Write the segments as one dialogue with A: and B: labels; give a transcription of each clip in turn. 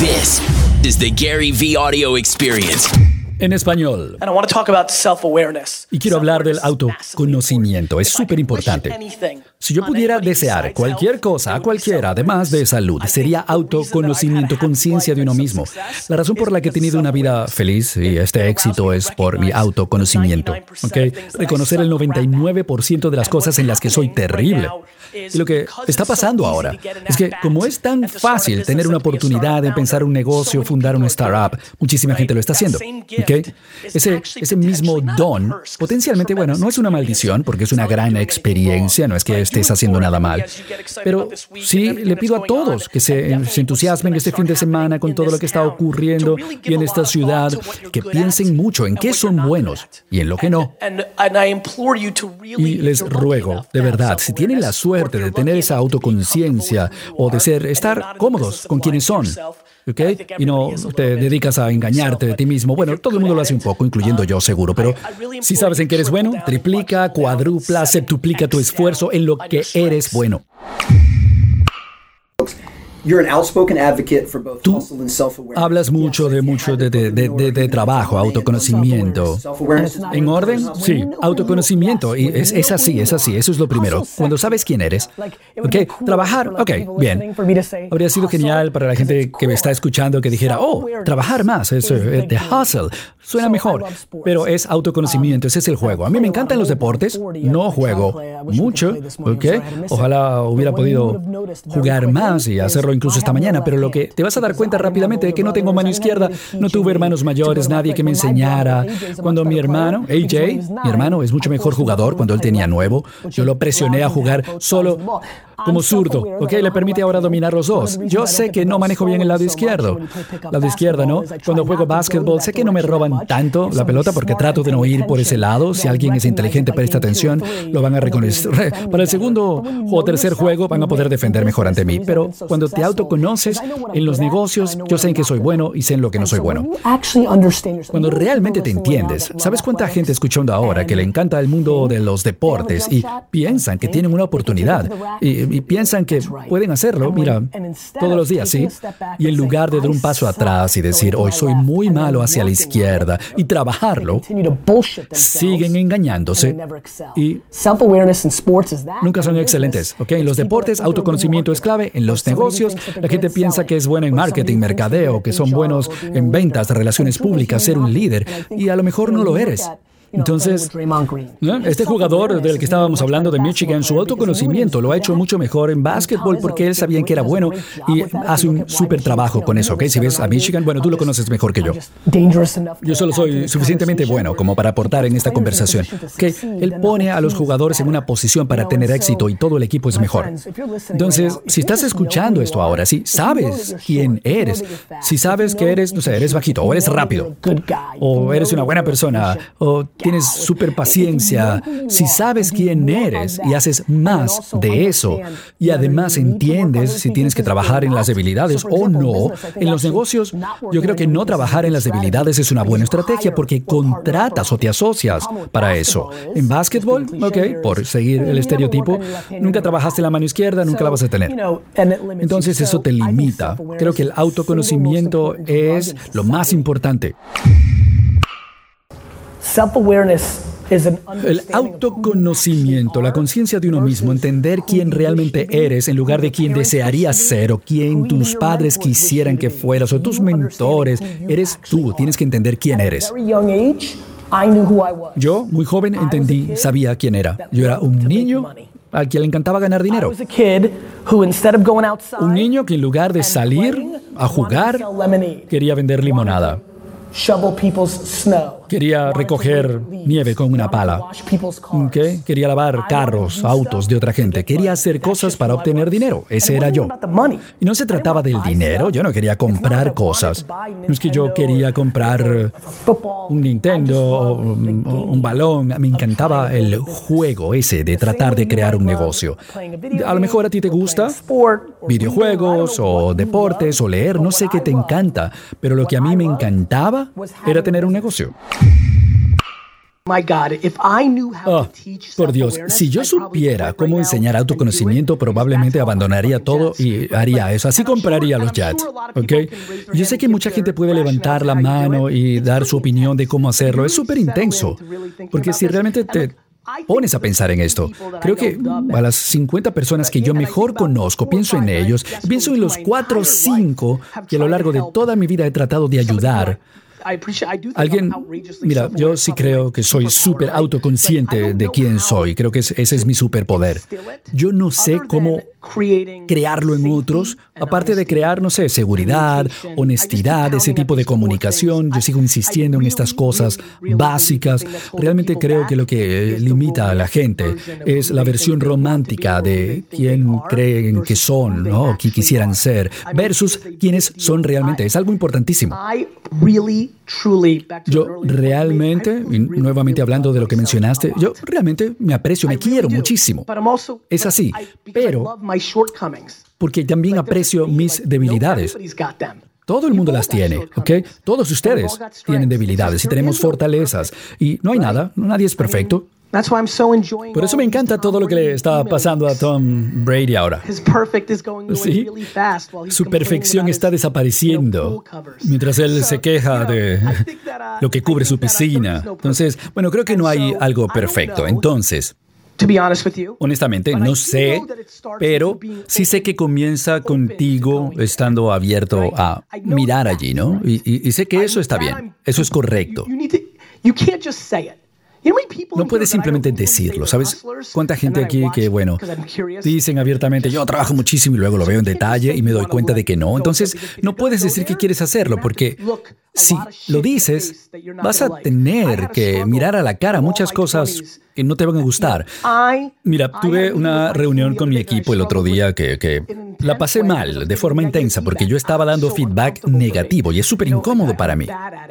A: This is the Gary V Audio Experience.
B: En español. Y quiero hablar del autoconocimiento. Es súper importante. Si yo pudiera desear cualquier cosa a cualquiera, además de salud, sería autoconocimiento, conciencia de uno mismo. La razón por la que he tenido una vida feliz y este éxito es por mi autoconocimiento. ¿ok? Reconocer el 99% de las cosas en las que soy terrible. Y lo que está pasando ahora es que como es tan fácil tener una oportunidad de empezar un negocio, fundar una startup, muchísima gente lo está haciendo. ¿Ok? Ese, ese mismo don, potencialmente, bueno, no es una maldición porque es una gran experiencia, no es que estés haciendo nada mal, pero sí le pido a todos que se, se entusiasmen este fin de semana con todo lo que está ocurriendo y en esta ciudad, que piensen mucho en qué son buenos y en lo que no. Y les ruego, de verdad, si tienen la suerte de tener esa autoconciencia o de ser, estar cómodos con quienes son, ¿ok? Y no te dedicas a engañarte de ti mismo. Bueno, todo el mundo lo hace un poco, incluyendo yo seguro, pero si sabes en qué eres bueno, triplica, cuadrupla, septuplica tu esfuerzo en lo que eres bueno.
C: You're an outspoken advocate for both
B: Tú
C: hustle and self-awareness.
B: Hablas mucho de mucho de, de, de, de- de trabajo, autoconocimiento.
C: Self-awareness is
B: ¿En orden? Sí, autoconocimiento. Y es, es así, es así. Eso es lo primero. Cuando sabes quién eres. Ok, trabajar. Ok, bien. Habría sido genial para la gente que me está escuchando que dijera, oh, trabajar más, eso, eh, de hustle. Suena mejor. Pero es autoconocimiento, ese es el juego. A mí me encantan los deportes. No juego mucho, ok. Ojalá hubiera podido jugar más y hacerlo incluso esta mañana, pero lo que te vas a dar cuenta rápidamente es que no tengo mano izquierda, no tuve hermanos mayores, nadie que me enseñara. Cuando mi hermano, AJ, mi hermano es mucho mejor jugador cuando él tenía nuevo, yo lo presioné a jugar solo como zurdo, ¿ok? Le permite ahora dominar los dos. Yo sé que no manejo bien el lado izquierdo. Lado izquierda, ¿no? Cuando juego básquetbol, sé que no me roban tanto la pelota porque trato de no ir por ese lado. Si alguien es inteligente, presta atención, lo van a reconocer. Para el segundo o tercer juego van a poder defender mejor ante mí. Pero cuando te autoconoces en los negocios, yo sé en qué soy bueno y sé en lo que no soy bueno. Cuando realmente te entiendes, ¿sabes cuánta gente escuchando ahora que le encanta el mundo de los deportes y piensan que tienen una oportunidad y, y piensan que pueden hacerlo, mira, todos los días, ¿sí? Y en lugar de dar un paso atrás y decir, hoy soy muy malo hacia la izquierda y trabajarlo, siguen engañándose y nunca son excelentes, ¿ok? En los deportes, autoconocimiento es clave. En los negocios, la gente piensa que es buena en marketing, mercadeo, que son buenos en ventas, relaciones públicas, ser un líder, y a lo mejor no lo eres. Entonces, ¿no? este jugador del que estábamos hablando de Michigan, su autoconocimiento lo ha hecho mucho mejor en básquetbol porque él sabía que era bueno y hace un súper trabajo con eso, ¿ok? Si ves a Michigan, bueno, tú lo conoces mejor que yo. Yo solo soy suficientemente bueno como para aportar en esta conversación. Que él pone a los jugadores en una posición para tener éxito y todo el equipo es mejor. Entonces, si estás escuchando esto ahora, si sabes quién eres, si sabes que eres, no sé, eres bajito o eres rápido, o eres una buena persona, o tienes súper paciencia, si sabes quién eres y haces más de eso, y además entiendes si tienes que trabajar en las debilidades o no, en los negocios, yo creo que no trabajar en las debilidades es una buena estrategia porque contratas o te asocias para eso. En básquetbol, ok, por seguir el estereotipo, nunca trabajaste la mano izquierda, nunca la vas a tener. Entonces eso te limita. Creo que el autoconocimiento es lo más importante. El autoconocimiento, la conciencia de uno mismo, entender quién realmente eres en lugar de quién desearías ser o quién tus padres quisieran que fueras o tus mentores, eres tú, tienes que entender quién eres. Yo, muy joven, entendí, sabía quién era. Yo era un niño al que le encantaba ganar dinero. Un niño que en lugar de salir a jugar, quería vender limonada. Quería recoger nieve con una pala. ¿Qué? Quería lavar carros, autos de otra gente. Quería hacer cosas para obtener dinero. Ese era yo. Y no se trataba del dinero. Yo no quería comprar cosas. No es que yo quería comprar un Nintendo o un, un balón. Me encantaba el juego ese de tratar de crear un negocio. A lo mejor a ti te gusta videojuegos o deportes o leer. No sé qué te encanta. Pero lo que a mí me encantaba era tener un negocio. Oh, por Dios, si yo supiera cómo enseñar autoconocimiento, probablemente abandonaría todo y haría eso. Así compraría los jets. ¿ok? Yo sé que mucha gente puede levantar la mano y dar su opinión de cómo hacerlo. Es súper intenso. Porque si realmente te pones a pensar en esto. Creo que a las 50 personas que yo mejor conozco, pienso en ellos, pienso en los 4 o 5 que a lo largo de toda mi vida he tratado de ayudar. Alguien, mira, yo sí creo que soy súper autoconsciente de quién soy. Creo que ese es mi superpoder. Yo no sé cómo crearlo en otros, aparte de crear, no sé, seguridad, honestidad, ese tipo de comunicación. Yo sigo insistiendo en estas cosas básicas. Realmente creo que lo que limita a la gente es la versión romántica de quién creen que son, ¿no? Que quisieran ser, versus quienes son realmente. Es algo importantísimo. Yo realmente, y nuevamente hablando de lo que mencionaste, yo realmente me aprecio, me quiero muchísimo. Es así, pero porque también aprecio mis debilidades. Todo el mundo las tiene, ¿ok? Todos ustedes tienen debilidades y tenemos fortalezas. Y no hay nada, nadie es perfecto. Por eso me encanta todo lo que le está pasando a Tom Brady ahora. Sí, su perfección está desapareciendo mientras él se queja de lo que cubre su piscina. Entonces, bueno, creo que no hay algo perfecto. Entonces, Honestamente, no sé, pero sí sé que comienza contigo estando abierto a mirar allí, ¿no? Y, y sé que eso está bien, eso es correcto. No puedes simplemente decirlo, ¿sabes? ¿Cuánta gente aquí que, bueno, dicen abiertamente, yo trabajo muchísimo y luego lo veo en detalle y me doy cuenta de que no? Entonces, no puedes decir que quieres hacerlo porque si lo dices, vas a tener que mirar a la cara muchas cosas que no te van a gustar. Mira, tuve una reunión con mi equipo el otro día que, que la pasé mal, de forma intensa, porque yo estaba dando feedback negativo y es súper incómodo para mí.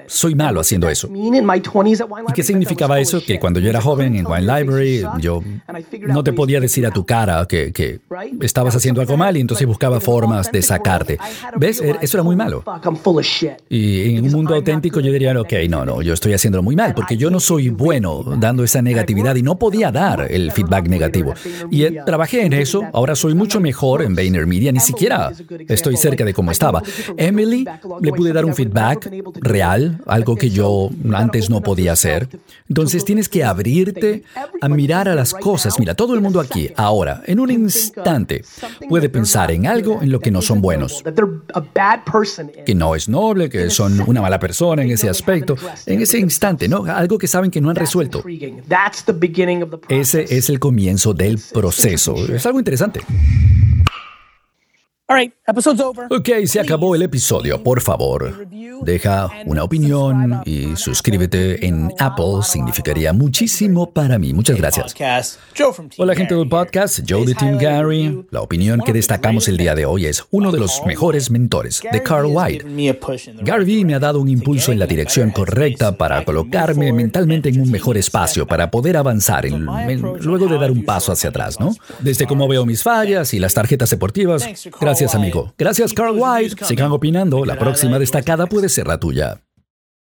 B: Soy malo haciendo eso. ¿Y qué significaba eso? Que cuando yo era joven en Wine Library, yo no te podía decir a tu cara que, que estabas haciendo algo mal y entonces buscaba formas de sacarte. ¿Ves? Er, eso era muy malo. Y en un mundo auténtico yo diría, ok, no, no, yo estoy haciéndolo muy mal, porque yo no soy bueno dando esa negatividad y no podía dar el feedback negativo. Y eh, trabajé en eso, ahora soy mucho mejor en VaynerMedia, ni siquiera estoy cerca de cómo estaba. Emily le pude dar un feedback real, algo que yo antes no podía hacer. Entonces tienes que abrirte a mirar a las cosas. Mira, todo el mundo aquí, ahora, en un instante, puede pensar en algo en lo que no son buenos. Que no es noble, que son una mala persona en ese aspecto, en ese instante, ¿no? Algo que saben que no han resuelto. Ese es el comienzo del proceso. Es algo interesante. Ok, se acabó el episodio. Por favor, deja una opinión y suscríbete en Apple. Significaría muchísimo para mí. Muchas gracias. Hola gente del podcast, Joe de Team Gary. La opinión que destacamos el día de hoy es uno de los mejores mentores de Carl White. Gary Vee me ha dado un impulso en la dirección correcta para colocarme mentalmente en un mejor espacio para poder avanzar luego de dar un paso hacia atrás, ¿no? Desde cómo veo mis fallas y las tarjetas deportivas. Gracias Gracias, amigo. Gracias, Carl White. Sigan opinando. La próxima destacada puede ser la tuya.